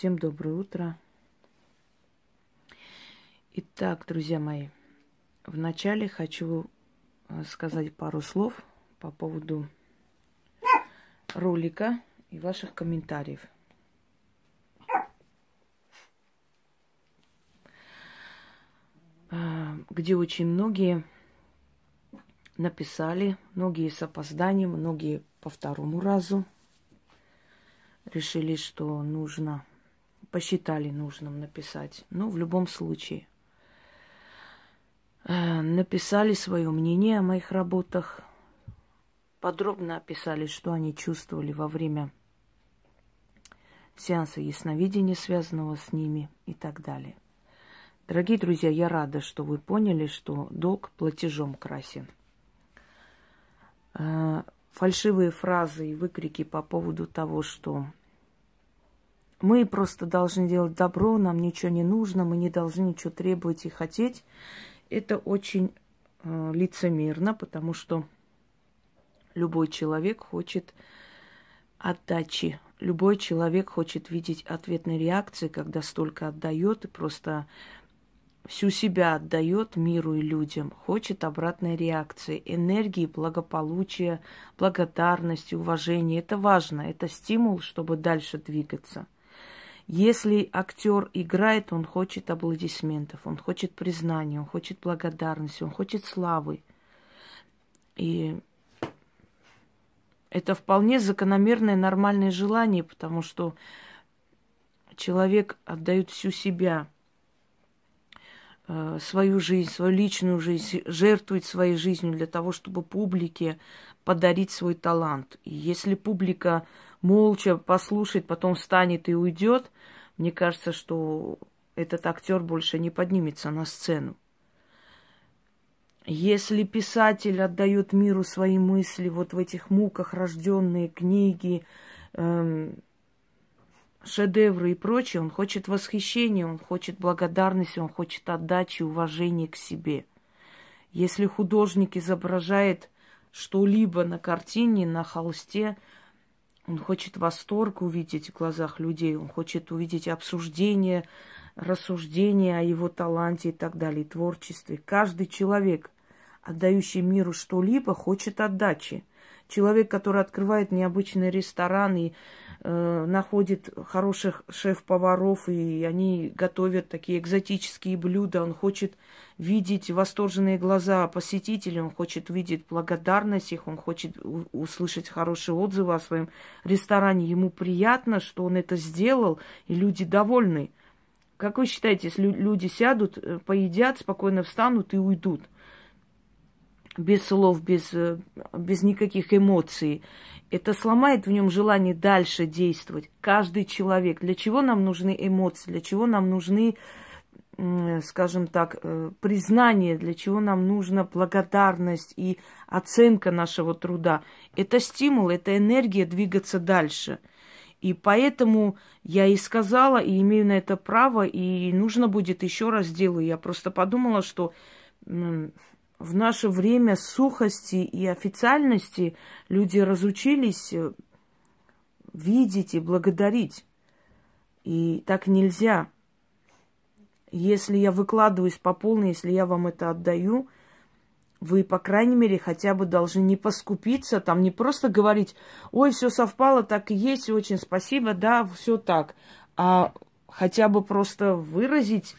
Всем доброе утро. Итак, друзья мои, вначале хочу э, сказать пару слов по поводу ролика и ваших комментариев. Э, где очень многие написали, многие с опозданием, многие по второму разу решили, что нужно, посчитали нужным написать. Но в любом случае, э, написали свое мнение о моих работах, подробно описали, что они чувствовали во время сеанса ясновидения, связанного с ними и так далее. Дорогие друзья, я рада, что вы поняли, что долг платежом красен. Э, фальшивые фразы и выкрики по поводу того, что мы просто должны делать добро, нам ничего не нужно, мы не должны ничего требовать и хотеть. Это очень э, лицемерно, потому что любой человек хочет отдачи. Любой человек хочет видеть ответные реакции, когда столько отдает и просто всю себя отдает миру и людям, хочет обратной реакции, энергии, благополучия, благодарности, уважения. Это важно, это стимул, чтобы дальше двигаться – если актер играет, он хочет аплодисментов, он хочет признания, он хочет благодарности, он хочет славы. И это вполне закономерное нормальное желание, потому что человек отдает всю себя, э, свою жизнь, свою личную жизнь, жертвует своей жизнью для того, чтобы публике подарить свой талант. И если публика молча послушает, потом встанет и уйдет, мне кажется, что этот актер больше не поднимется на сцену. Если писатель отдает миру свои мысли вот в этих муках рожденные книги, эм, шедевры и прочее, он хочет восхищения, он хочет благодарности, он хочет отдачи, уважения к себе. Если художник изображает что-либо на картине, на холсте, он хочет восторг увидеть в глазах людей, он хочет увидеть обсуждение, рассуждение о его таланте и так далее, творчестве. Каждый человек, отдающий миру что-либо, хочет отдачи. Человек, который открывает необычный ресторан и находит хороших шеф-поваров, и они готовят такие экзотические блюда, он хочет видеть восторженные глаза посетителей, он хочет видеть благодарность их, он хочет услышать хорошие отзывы о своем ресторане. Ему приятно, что он это сделал, и люди довольны. Как вы считаете, если люди сядут, э, поедят, спокойно встанут и уйдут – без слов, без, э, без никаких эмоций. Это сломает в нем желание дальше действовать. Каждый человек. Для чего нам нужны эмоции? Для чего нам нужны, скажем так, э, признание? Для чего нам нужна благодарность и оценка нашего труда? Это стимул, это энергия двигаться дальше. И поэтому я и сказала, и имею на это право, и нужно будет еще раз сделаю. Я просто подумала, что в наше время сухости и официальности люди разучились э, видеть и благодарить. И так нельзя. Если я выкладываюсь по полной, если я вам это отдаю, вы, по крайней мере, хотя бы должны не поскупиться, там не просто говорить, ой, все совпало, так и есть, очень спасибо, да, все так, а хотя бы просто выразить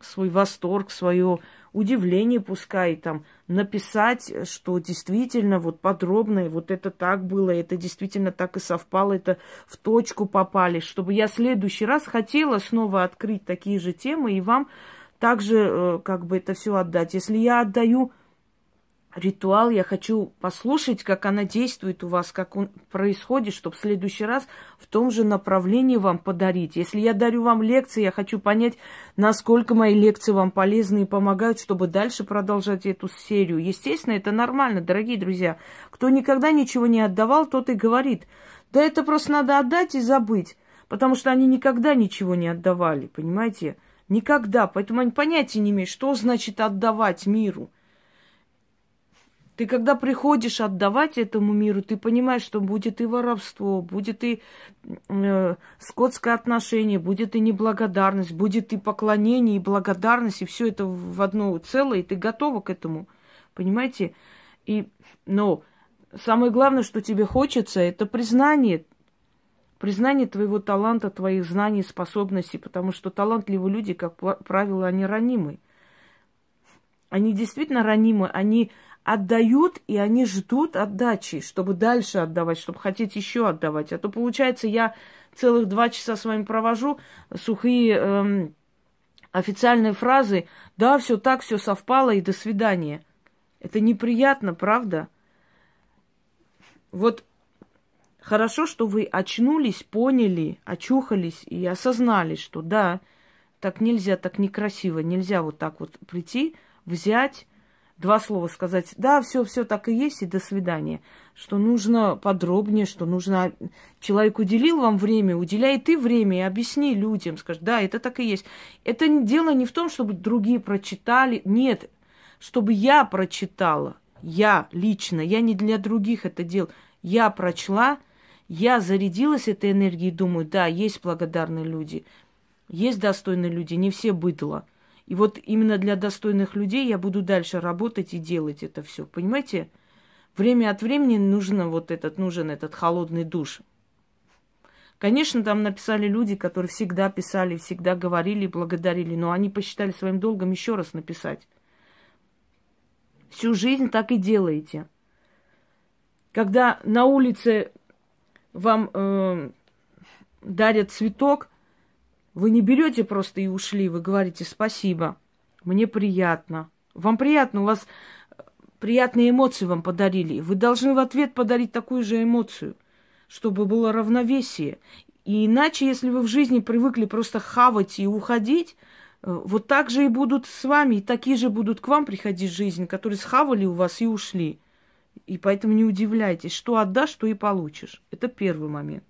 свой восторг, свое удивление пускай там написать, что действительно вот подробно, вот это так было, это действительно так и совпало, это в точку попали, чтобы я в следующий раз хотела снова открыть такие же темы и вам также э, как бы это все отдать. Если я отдаю ритуал, я хочу послушать, как она действует у вас, как он происходит, чтобы в следующий раз в том же направлении вам подарить. Если я дарю вам лекции, я хочу понять, насколько мои лекции вам полезны и помогают, чтобы дальше продолжать эту серию. Естественно, это нормально, дорогие друзья. Кто никогда ничего не отдавал, тот и говорит, да это просто надо отдать и забыть, потому что они никогда ничего не отдавали, понимаете? Никогда. Поэтому они понятия не имеют, что значит отдавать миру. Ты когда приходишь отдавать этому миру, ты понимаешь, что будет и воровство, будет и э, скотское отношение, будет и неблагодарность, будет и поклонение, и благодарность, и все это в одно целое, и ты готова к этому. Понимаете? И, но самое главное, что тебе хочется, это признание. Признание твоего таланта, твоих знаний, способностей, потому что талантливые люди, как правило, они ранимы. Они действительно ранимы, они отдают, и они ждут отдачи, чтобы дальше отдавать, чтобы хотеть еще отдавать. А то получается, я целых два часа с вами провожу, сухие эм, официальные фразы, да, все так, все совпало, и до свидания. Это неприятно, правда? Вот хорошо, что вы очнулись, поняли, очухались и осознали, что да, так нельзя, так некрасиво, нельзя вот так вот прийти, взять, два слова сказать, да, все, все так и есть, и до свидания. Что нужно подробнее, что нужно... Человек уделил вам время, уделяй ты время и объясни людям, скажи, да, это так и есть. Это дело не в том, чтобы другие прочитали, нет, чтобы я прочитала, я лично, я не для других это делал. Я прочла, я зарядилась этой энергией, думаю, да, есть благодарные люди, есть достойные люди, не все быдло. И вот именно для достойных людей я буду дальше работать и делать это все. Понимаете? Время от времени нужно вот этот, нужен этот холодный душ. Конечно, там написали люди, которые всегда писали, всегда говорили, благодарили, но они посчитали своим долгом еще раз написать. Всю жизнь так и делаете. Когда на улице вам э, дарят цветок, вы не берете просто и ушли, вы говорите спасибо, мне приятно. Вам приятно, у вас приятные эмоции вам подарили. Вы должны в ответ подарить такую же эмоцию, чтобы было равновесие. И иначе, если вы в жизни привыкли просто хавать и уходить, э, вот так же и будут с вами, и такие же будут к вам приходить в жизнь, которые схавали у вас и ушли. И поэтому не удивляйтесь, что отдашь, что и получишь. Это первый момент.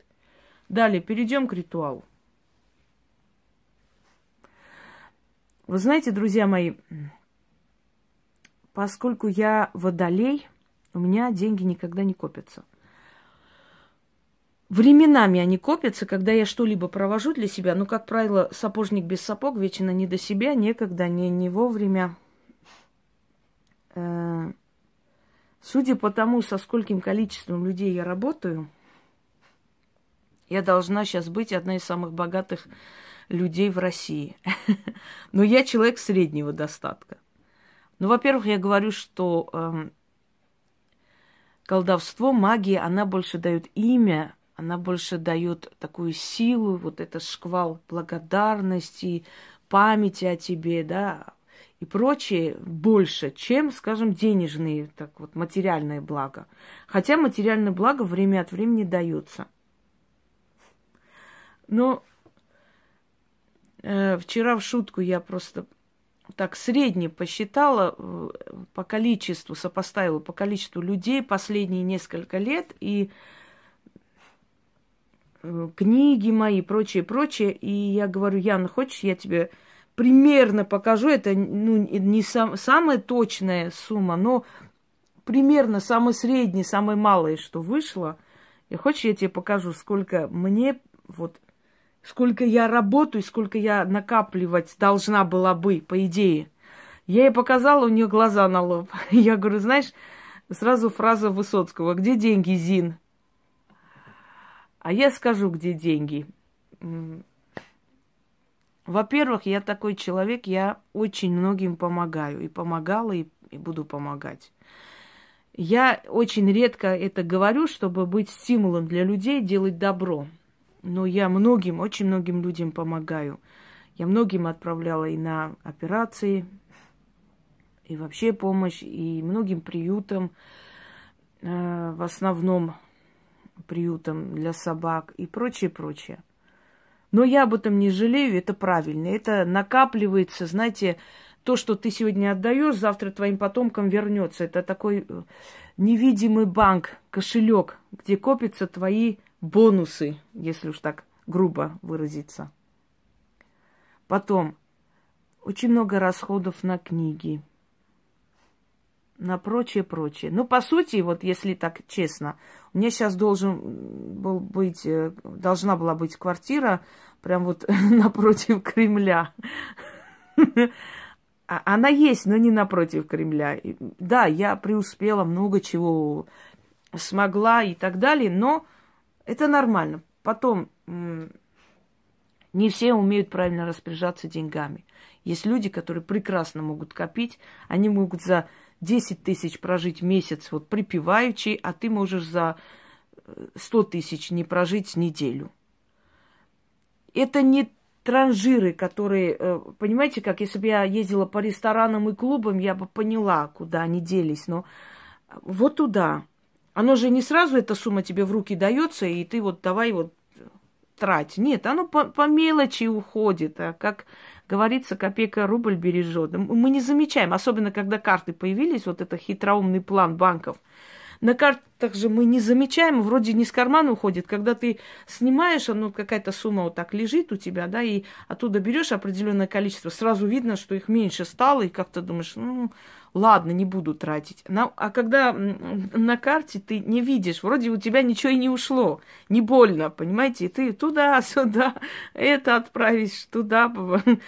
Далее перейдем к ритуалу. Вы знаете, друзья мои, поскольку я водолей, у меня деньги никогда не копятся. Временами они копятся, когда я что-либо провожу для себя. Ну, как правило, сапожник без сапог вечно не до себя, некогда, не, не вовремя. Э, судя по тому, со скольким количеством людей я работаю, я должна сейчас быть одна из самых богатых людей в России. Но я человек среднего достатка. Ну, во-первых, я говорю, что э, колдовство, магия, она больше дает имя, она больше дает такую силу, вот это шквал благодарности, памяти о тебе, да, и прочее больше, чем, скажем, денежные, так вот, материальное благо. Хотя материальное благо время от времени дается. Но вчера в шутку я просто так средне посчитала э, по количеству, сопоставила по количеству людей последние несколько лет и э, книги мои, прочее, прочее. И я говорю, Яна, хочешь, я тебе примерно покажу, это ну, не сам, самая точная сумма, но примерно самое среднее, самое малое, что вышло. И хочешь, я тебе покажу, сколько мне вот сколько я работаю, сколько я накапливать должна была бы, по идее. Я ей показала, у нее глаза на лоб. Я говорю, знаешь, сразу фраза Высоцкого, где деньги, Зин? А я скажу, где деньги. Во-первых, я такой человек, я очень многим помогаю. И помогала, и, и буду помогать. Я очень редко это говорю, чтобы быть стимулом для людей делать добро. Но я многим, очень многим людям помогаю. Я многим отправляла и на операции, и вообще помощь, и многим приютам, э, в основном приютам для собак и прочее, прочее. Но я об этом не жалею, это правильно. Это накапливается, знаете, то, что ты сегодня отдаешь, завтра твоим потомкам вернется. Это такой э, невидимый банк, кошелек, где копятся твои бонусы, если уж так грубо выразиться. Потом очень много расходов на книги. на прочее, прочее. Ну, по сути, вот если так честно, меня сейчас должен был быть, э, должна была быть квартира прям вот напротив Кремля. А, она есть, но не напротив Кремля. Да, я преуспела, много чего смогла и так далее, но это нормально. Потом, не все умеют правильно распоряжаться деньгами. Есть люди, которые прекрасно могут копить, они могут за 10 тысяч прожить месяц вот припеваючи, а ты можешь за 100 э, тысяч не прожить неделю. Это не транжиры, которые, э, понимаете, как если бы я ездила по ресторанам и клубам, я бы поняла, куда они делись, но вот туда. Оно же не сразу эта сумма тебе в руки дается, и ты вот давай вот трать. Нет, оно по, по мелочи уходит, а как говорится, копейка рубль бережет. Мы не замечаем, особенно когда карты появились, вот это хитроумный план банков. На картах же мы не замечаем, вроде не с кармана уходит. Когда ты снимаешь, ну, какая-то сумма вот так лежит у тебя, да, и оттуда берешь определенное количество, сразу видно, что их меньше стало, и как-то думаешь, ну, ладно, не буду тратить. На, а когда на карте ты не видишь, вроде у тебя ничего и не ушло, не больно, понимаете, и ты туда-сюда, это отправишь, туда,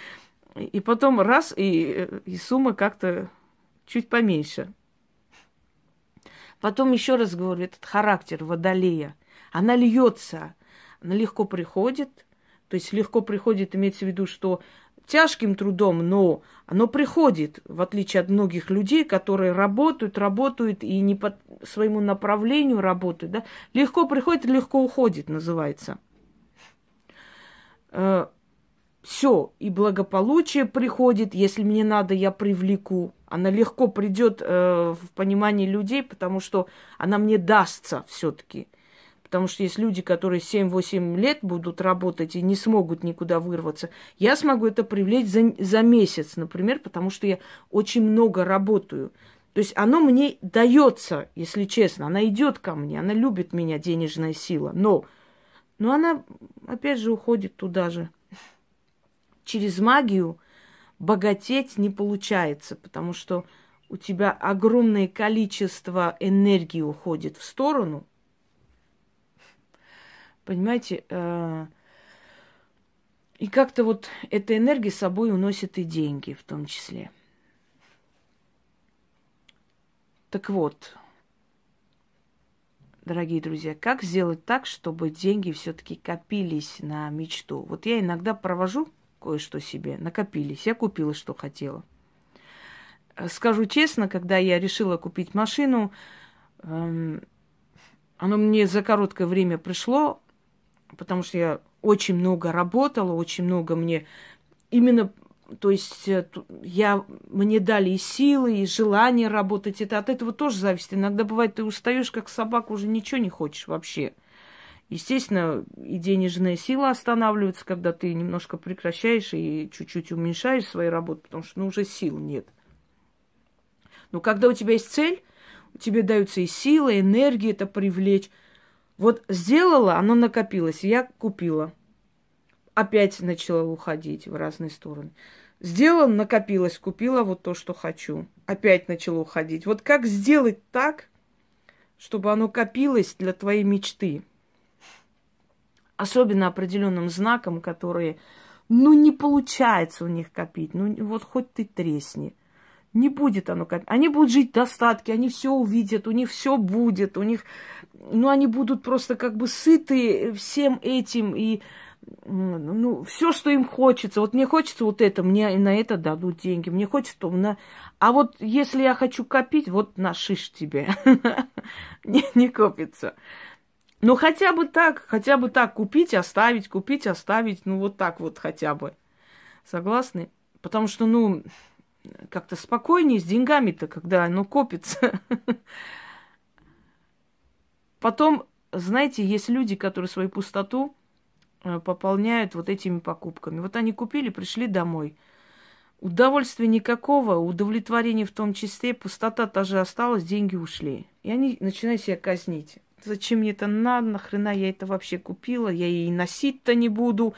и потом раз, и, и сумма как-то чуть поменьше. Потом еще раз говорю, этот характер водолея, она льется, она легко приходит, то есть легко приходит, имеется в виду, что тяжким трудом, но оно приходит, в отличие от многих людей, которые работают, работают и не по своему направлению работают. Да? Легко приходит, легко уходит, называется. Э, Все, и благополучие приходит, если мне надо, я привлеку. Она легко придет э, в понимании людей, потому что она мне дастся все-таки. Потому что есть люди, которые 7-8 лет будут работать и не смогут никуда вырваться. Я смогу это привлечь за, за месяц, например, потому что я очень много работаю. То есть оно мне дается, если честно. Она идет ко мне, она любит меня, денежная сила. Но, но она, опять же, уходит туда же. Через магию богатеть не получается, потому что у тебя огромное количество энергии уходит в сторону – Понимаете? Э, и как-то вот эта энергия с собой уносит и деньги в том числе. Так вот, дорогие друзья, как сделать так, чтобы деньги все-таки копились на мечту? Вот я иногда провожу кое-что себе, накопились, я купила, что хотела. Скажу честно, когда я решила купить машину, эм, оно мне за короткое время пришло, потому что я очень много работала, очень много мне именно, то есть э, я, мне дали и силы, и желание работать. Это от этого тоже зависит. Иногда бывает, ты устаешь, как собака, уже ничего не хочешь вообще. Естественно, и денежная сила останавливается, когда ты немножко прекращаешь и чуть-чуть уменьшаешь свою работу, потому что ну, уже сил нет. Но когда у тебя есть цель, тебе даются и сила, и энергия это привлечь. Вот сделала, оно накопилось, я купила. Опять начала уходить в разные стороны. Сделала, накопилось, купила вот то, что хочу. Опять начала уходить. Вот как сделать так, чтобы оно копилось для твоей мечты? Особенно определенным знаком, которые, ну, не получается у них копить. Ну, вот хоть ты тресни. Не будет оно копить. Они будут жить в достатке, они все увидят, у них все будет, у них ну, они будут просто как бы сыты всем этим и ну, все, что им хочется. Вот мне хочется вот это, мне на это дадут деньги. Мне хочется то на... А вот если я хочу копить, вот на шиш тебе. не, копится. Ну, хотя бы так, хотя бы так, купить, оставить, купить, оставить, ну, вот так вот хотя бы. Согласны? Потому что, ну, как-то спокойнее с деньгами-то, когда оно копится. Потом, знаете, есть люди, которые свою пустоту э, пополняют вот этими покупками. Вот они купили, пришли домой. Удовольствия никакого, удовлетворения в том числе, пустота тоже осталась, деньги ушли. И они начинают себя казнить. Зачем мне это надо, нахрена я это вообще купила, я и носить-то не буду,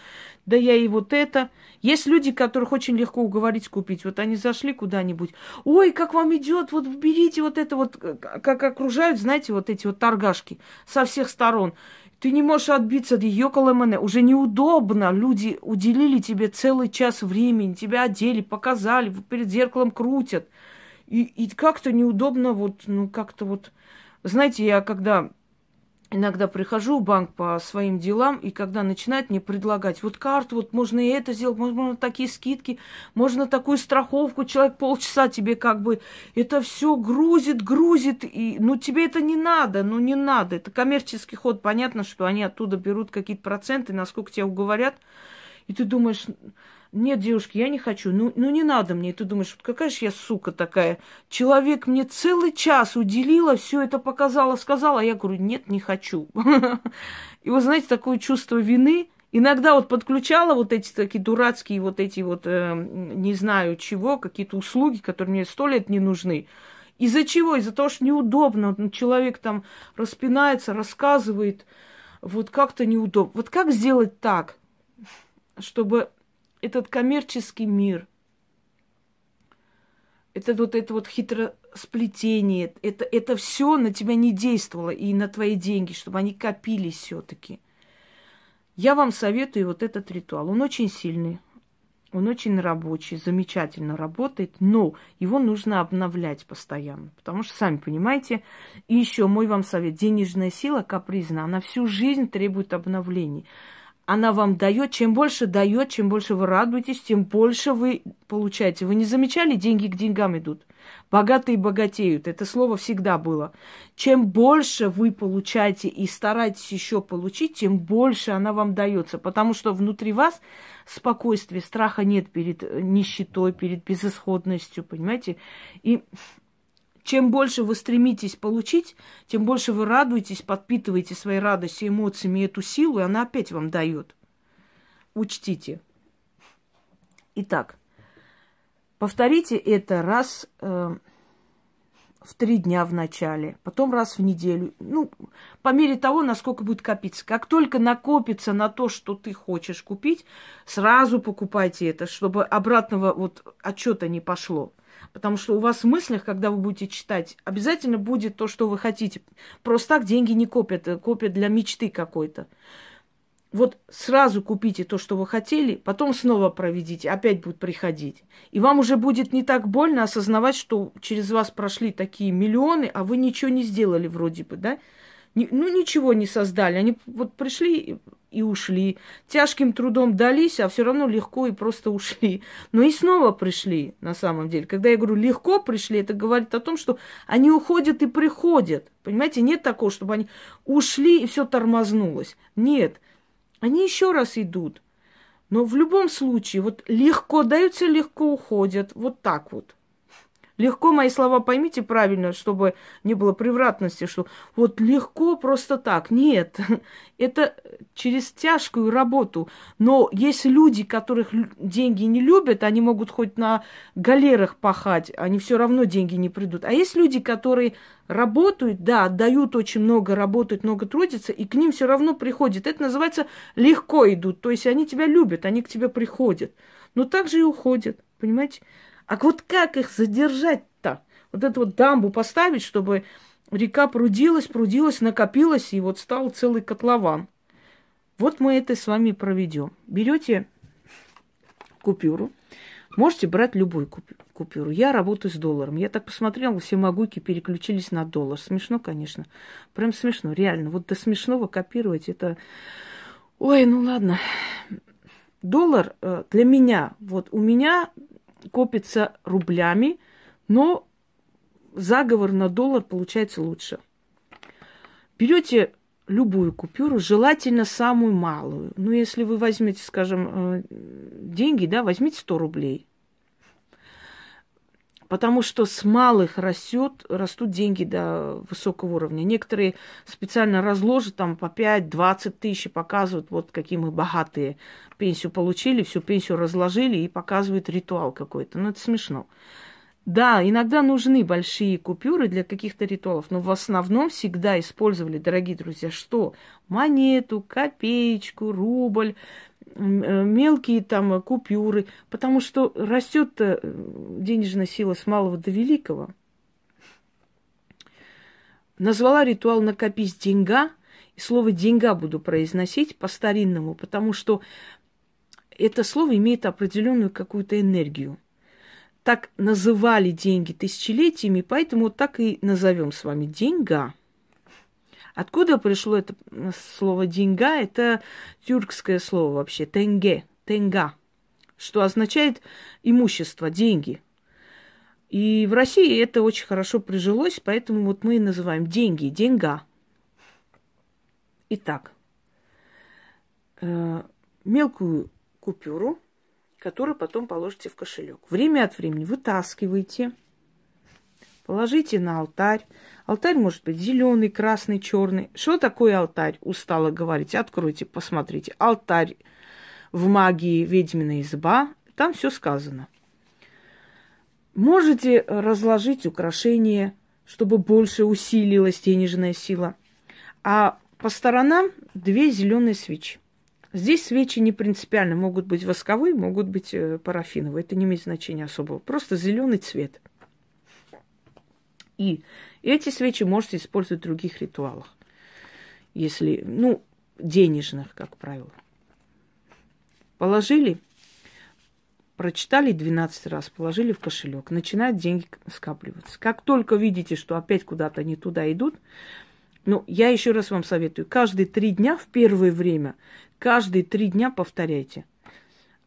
да я и вот это. Есть люди, которых очень легко уговорить купить. Вот они зашли куда-нибудь, ой, как вам идет, вот берите вот это вот, как окружают, знаете, вот эти вот торгашки со всех сторон. Ты не можешь отбиться от ее коломене. Уже неудобно. Люди уделили тебе целый час времени, тебя одели, показали, перед зеркалом крутят. И, и как-то неудобно, вот, ну, как-то вот... Знаете, я когда иногда прихожу в банк по своим делам, и когда начинают мне предлагать, вот карту, вот можно и это сделать, можно такие скидки, можно такую страховку, человек полчаса тебе как бы это все грузит, грузит, и ну тебе это не надо, ну не надо, это коммерческий ход, понятно, что они оттуда берут какие-то проценты, насколько тебя уговорят, и ты думаешь, нет, девушки, я не хочу. Ну, ну не надо мне. И ты думаешь, вот какая же я сука такая. Человек мне целый час уделила, все это показала, сказала, а я говорю, нет, не хочу. И вы знаете, такое чувство вины, Иногда вот подключала вот эти такие дурацкие вот эти вот, э, не знаю чего, какие-то услуги, которые мне сто лет не нужны. Из-за чего? Из-за того, что неудобно. Вот человек там распинается, рассказывает. Вот как-то неудобно. Вот как сделать так, чтобы этот коммерческий мир, это вот это вот хитросплетение, это, это все на тебя не действовало и на твои деньги, чтобы они копились все-таки. Я вам советую вот этот ритуал. Он очень сильный, он очень рабочий, замечательно работает, но его нужно обновлять постоянно. Потому что, сами понимаете, и еще мой вам совет, денежная сила капризна, она всю жизнь требует обновлений она вам дает, чем больше дает, чем больше вы радуетесь, тем больше вы получаете. Вы не замечали, деньги к деньгам идут. Богатые богатеют. Это слово всегда было. Чем больше вы получаете и стараетесь еще получить, тем больше она вам дается. Потому что внутри вас спокойствие, страха нет перед нищетой, перед безысходностью, понимаете? И чем больше вы стремитесь получить, тем больше вы радуетесь, подпитываете своей радостью, эмоциями эту силу, и она опять вам дает. Учтите. Итак, повторите это раз э, в три дня в начале, потом раз в неделю. Ну, по мере того, насколько будет копиться. Как только накопится на то, что ты хочешь купить, сразу покупайте это, чтобы обратного вот отчета не пошло. Потому что у вас в мыслях, когда вы будете читать, обязательно будет то, что вы хотите. Просто так деньги не копят, э, копят для мечты какой-то. Вот сразу купите то, что вы хотели, потом снова проведите, опять будет приходить. И вам уже будет не так больно осознавать, что через вас прошли такие миллионы, а вы ничего не сделали вроде бы, да? ну, ничего не создали. Они вот пришли и ушли. Тяжким трудом дались, а все равно легко и просто ушли. Но и снова пришли, на самом деле. Когда я говорю легко пришли, это говорит о том, что они уходят и приходят. Понимаете, нет такого, чтобы они ушли и все тормознулось. Нет, они еще раз идут. Но в любом случае, вот легко даются, легко уходят. Вот так вот. Легко мои слова поймите правильно, чтобы не было превратности, что вот легко просто так. Нет, это через тяжкую работу. Но есть люди, которых деньги не любят, они могут хоть на галерах пахать, они все равно деньги не придут. А есть люди, которые работают, да, отдают очень много, работают много, трудятся, и к ним все равно приходит. Это называется легко идут. То есть они тебя любят, они к тебе приходят. Но также и уходят, понимаете? А вот как их задержать-то? Вот эту вот дамбу поставить, чтобы река прудилась, прудилась, накопилась, и вот стал целый котлован. Вот мы это с вами проведем. Берете купюру, можете брать любую купюру. Я работаю с долларом. Я так посмотрела, все могуйки переключились на доллар. Смешно, конечно. Прям смешно, реально. Вот до смешного копировать это... Ой, ну ладно. Доллар э, для меня, вот у меня копится рублями, но заговор на доллар получается лучше. Берете любую купюру, желательно самую малую. Ну, если вы возьмете, скажем, э, деньги, да, возьмите 100 рублей. Потому что с малых растет, растут деньги до высокого уровня. Некоторые специально разложат там по 5-20 тысяч, показывают, вот какие мы богатые. Пенсию получили, всю пенсию разложили и показывают ритуал какой-то. Ну, это смешно. Да, иногда нужны большие купюры для каких-то ритуалов, но в основном всегда использовали, дорогие друзья, что? Монету, копеечку, рубль, э, мелкие там купюры, потому что растет э, денежная сила с малого до великого. Назвала ритуал «накопись деньга», и слово «деньга» буду произносить по-старинному, потому что это слово имеет определенную какую-то энергию – так называли деньги тысячелетиями, поэтому так и назовем с вами деньга. Откуда пришло это слово деньга? Это тюркское слово вообще, тенге, тенга, что означает имущество, деньги. И в России это очень хорошо прижилось, поэтому вот мы и называем деньги, деньга. Итак, э, мелкую купюру – который потом положите в кошелек. Время от времени вытаскивайте, положите на алтарь. Алтарь может быть зеленый, красный, черный. Что такое алтарь? Устало говорить. Откройте, посмотрите. Алтарь в магии ведьмина изба. Там все сказано. Можете разложить украшения, чтобы больше усилилась денежная сила. А по сторонам две зеленые свечи. Здесь свечи не принципиально. Могут быть восковые, могут быть э, парафиновые. Это не имеет значения особого. Просто зеленый цвет. И эти свечи можете использовать в других ритуалах. Если, ну, денежных, как правило. Положили, прочитали 12 раз, положили в кошелек. Начинают деньги скапливаться. Как только видите, что опять куда-то не туда идут, ну, я еще раз вам советую, каждые три дня в первое время каждые три дня повторяйте.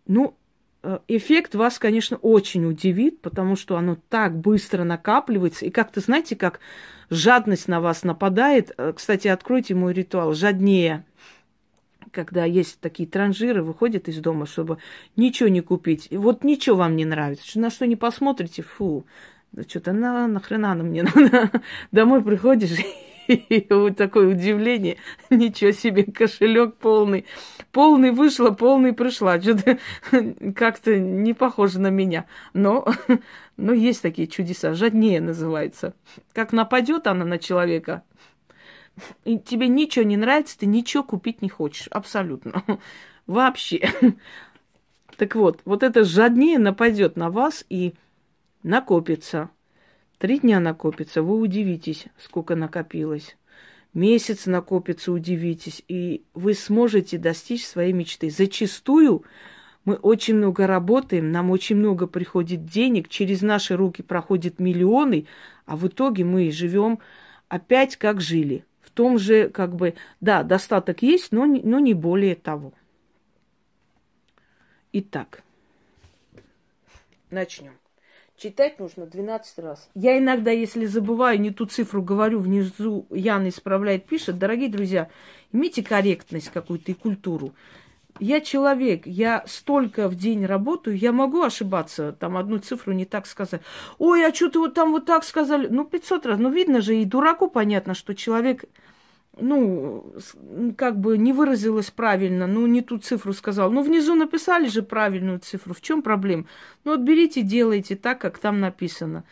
Ну, э, эффект вас, конечно, очень удивит, потому что оно так быстро накапливается. И как-то, знаете, как жадность на вас нападает. Э, кстати, откройте мой ритуал «Жаднее» когда есть такие транжиры, выходят из дома, чтобы ничего не купить. И вот ничего вам не нравится. На что не посмотрите, фу, что-то на, нахрена на мне. Домой приходишь и вот такое удивление. Ничего себе, кошелек полный. Полный вышла, полный пришла. Что-то как-то не похоже на меня. Но, но есть такие чудеса. Жаднее называется. Как нападет она на человека, и тебе ничего не нравится, ты ничего купить не хочешь. Абсолютно. Вообще. Так вот, вот это жаднее нападет на вас и накопится. Три дня накопится, вы удивитесь, сколько накопилось. Месяц накопится, удивитесь, и вы сможете достичь своей мечты. Зачастую мы очень много работаем, нам очень много приходит денег, через наши руки проходят миллионы, а в итоге мы живем опять как жили. В том же, как бы, да, достаток есть, но, но не более того. Итак, начнем. Читать нужно 12 раз. Я иногда, если забываю, не ту цифру говорю, внизу Яна исправляет, пишет. Дорогие друзья, имейте корректность какую-то и культуру. Я человек, я столько в день работаю, я могу ошибаться, там одну цифру не так сказать. Ой, а что-то вот там вот так сказали. Ну, 500 раз. Ну, видно же, и дураку понятно, что человек ну, как бы не выразилась правильно, ну, не ту цифру сказал. Ну, внизу написали же правильную цифру. В чем проблема? Ну, вот берите, делайте так, как там написано.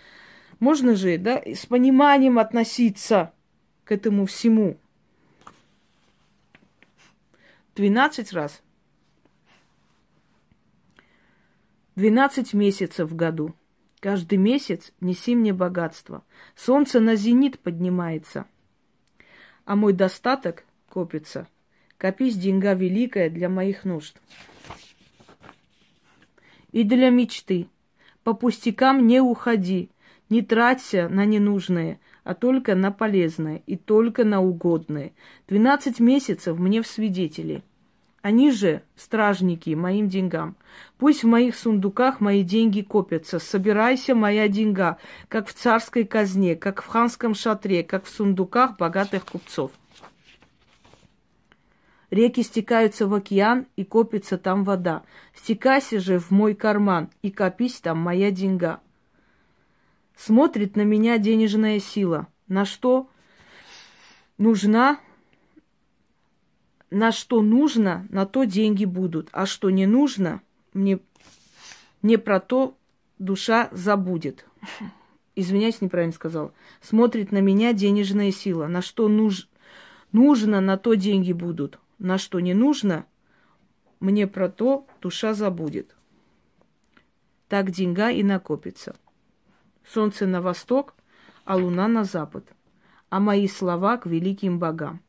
Можно же, да, с пониманием относиться к этому всему. 12 раз. 12 месяцев в году. Каждый месяц неси мне богатство. Солнце на зенит поднимается – а мой достаток копится. Копись, деньга великая для моих нужд. И для мечты. По пустякам не уходи, не траться на ненужное, а только на полезное и только на угодное. Двенадцать месяцев мне в свидетели. Они же стражники моим деньгам. Пусть в моих сундуках мои деньги копятся. Собирайся, моя деньга, как в царской казне, как в ханском шатре, как в сундуках богатых купцов. Реки стекаются в океан, и копится там вода. Стекайся же в мой карман, и копись там моя деньга. Смотрит на меня денежная сила. На что нужна, на что нужно, на то деньги будут. А что не нужно, мне, мне про то душа забудет. извиняюсь, неправильно сказал, смотрит на меня денежная сила. На что нуж, нужно, на то деньги будут. На что не нужно, мне про то душа забудет. Так деньга и накопится. Солнце на восток, а луна на запад. А мои слова к великим богам.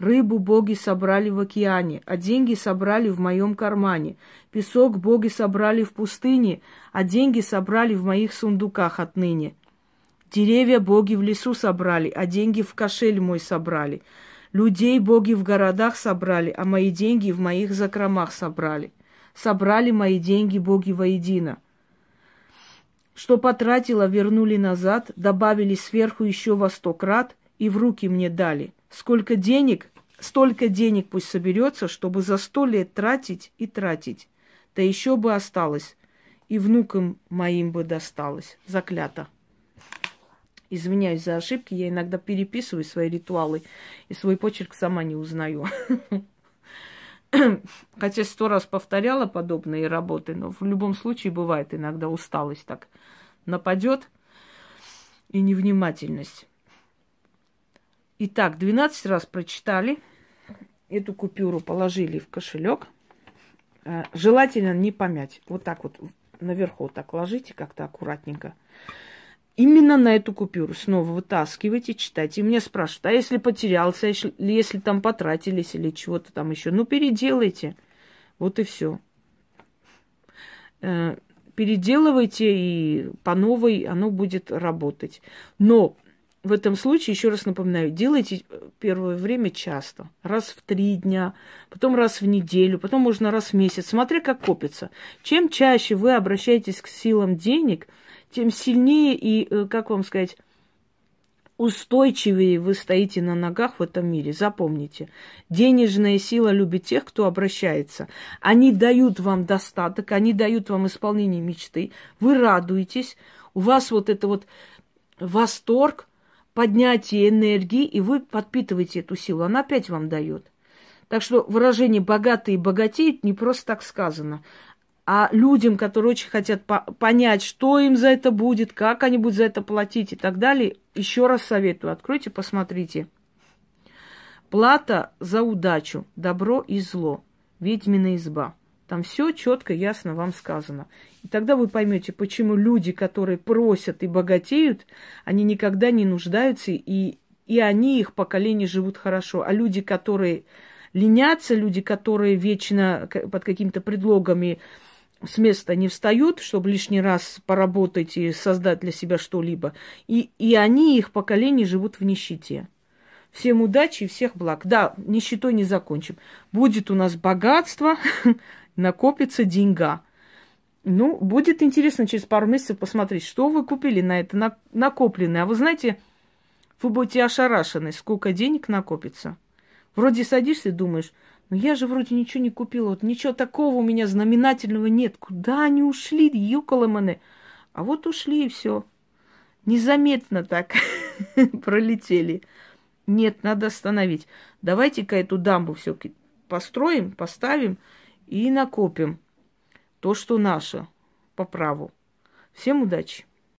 Рыбу боги собрали в океане, а деньги собрали в моем кармане. Песок боги собрали в пустыне, а деньги собрали в моих сундуках отныне. Деревья боги в лесу собрали, а деньги в кошель мой собрали. Людей боги в городах собрали, а мои деньги в моих закромах собрали. Собрали мои деньги боги воедино. Что потратила, вернули назад, добавили сверху еще во сто крат и в руки мне дали. Сколько денег, столько денег пусть соберется, чтобы за сто лет тратить и тратить. Да еще бы осталось, и внукам моим бы досталось. Заклято. Извиняюсь за ошибки, я иногда переписываю свои ритуалы, и свой почерк сама не узнаю. Хотя сто раз повторяла подобные работы, но в любом случае бывает иногда усталость так нападет и невнимательность. Итак, 12 раз прочитали. Эту купюру положили в кошелек. Э, желательно не помять. Вот так вот наверху вот так ложите как-то аккуратненько. Именно на эту купюру снова вытаскивайте, читайте. И мне спрашивают, а если потерялся, если, если там потратились или чего-то там еще, ну переделайте. Вот и все. Э, переделывайте, и по новой оно будет работать. Но в этом случае, еще раз напоминаю, делайте первое время часто. Раз в три дня, потом раз в неделю, потом можно раз в месяц, смотря как копится. Чем чаще вы обращаетесь к силам денег, тем сильнее и, э, как вам сказать, устойчивее вы стоите на ногах в этом мире. Запомните, денежная сила любит тех, кто обращается. Они дают вам достаток, они дают вам исполнение мечты. Вы радуетесь, у вас вот это вот восторг, поднятие энергии, и вы подпитываете эту силу. Она опять вам дает. Так что выражение «богатые богатеют» не просто так сказано. А людям, которые очень хотят по- понять, что им за это будет, как они будут за это платить и так далее, еще раз советую, откройте, посмотрите. Плата за удачу, добро и зло, ведьмина изба. Там все четко, ясно вам сказано. И тогда вы поймете, почему люди, которые просят и богатеют, они никогда не нуждаются, и, и они, их поколение живут хорошо. А люди, которые ленятся, люди, которые вечно под какими-то предлогами с места не встают, чтобы лишний раз поработать и создать для себя что-либо, и, и они, их поколение, живут в нищете. Всем удачи и всех благ. Да, нищетой не закончим. Будет у нас богатство, накопится деньга. Ну, будет интересно через пару месяцев посмотреть, что вы купили на это накопленное. А вы знаете, вы будете ошарашены, сколько денег накопится. Вроде садишься и думаешь, ну я же вроде ничего не купила, вот ничего такого у меня знаменательного нет. Куда они ушли, юколоманы? А вот ушли и все. Незаметно так пролетели. Нет, надо остановить. Давайте-ка эту дамбу все построим, поставим и накопим то, что наше, по праву. Всем удачи!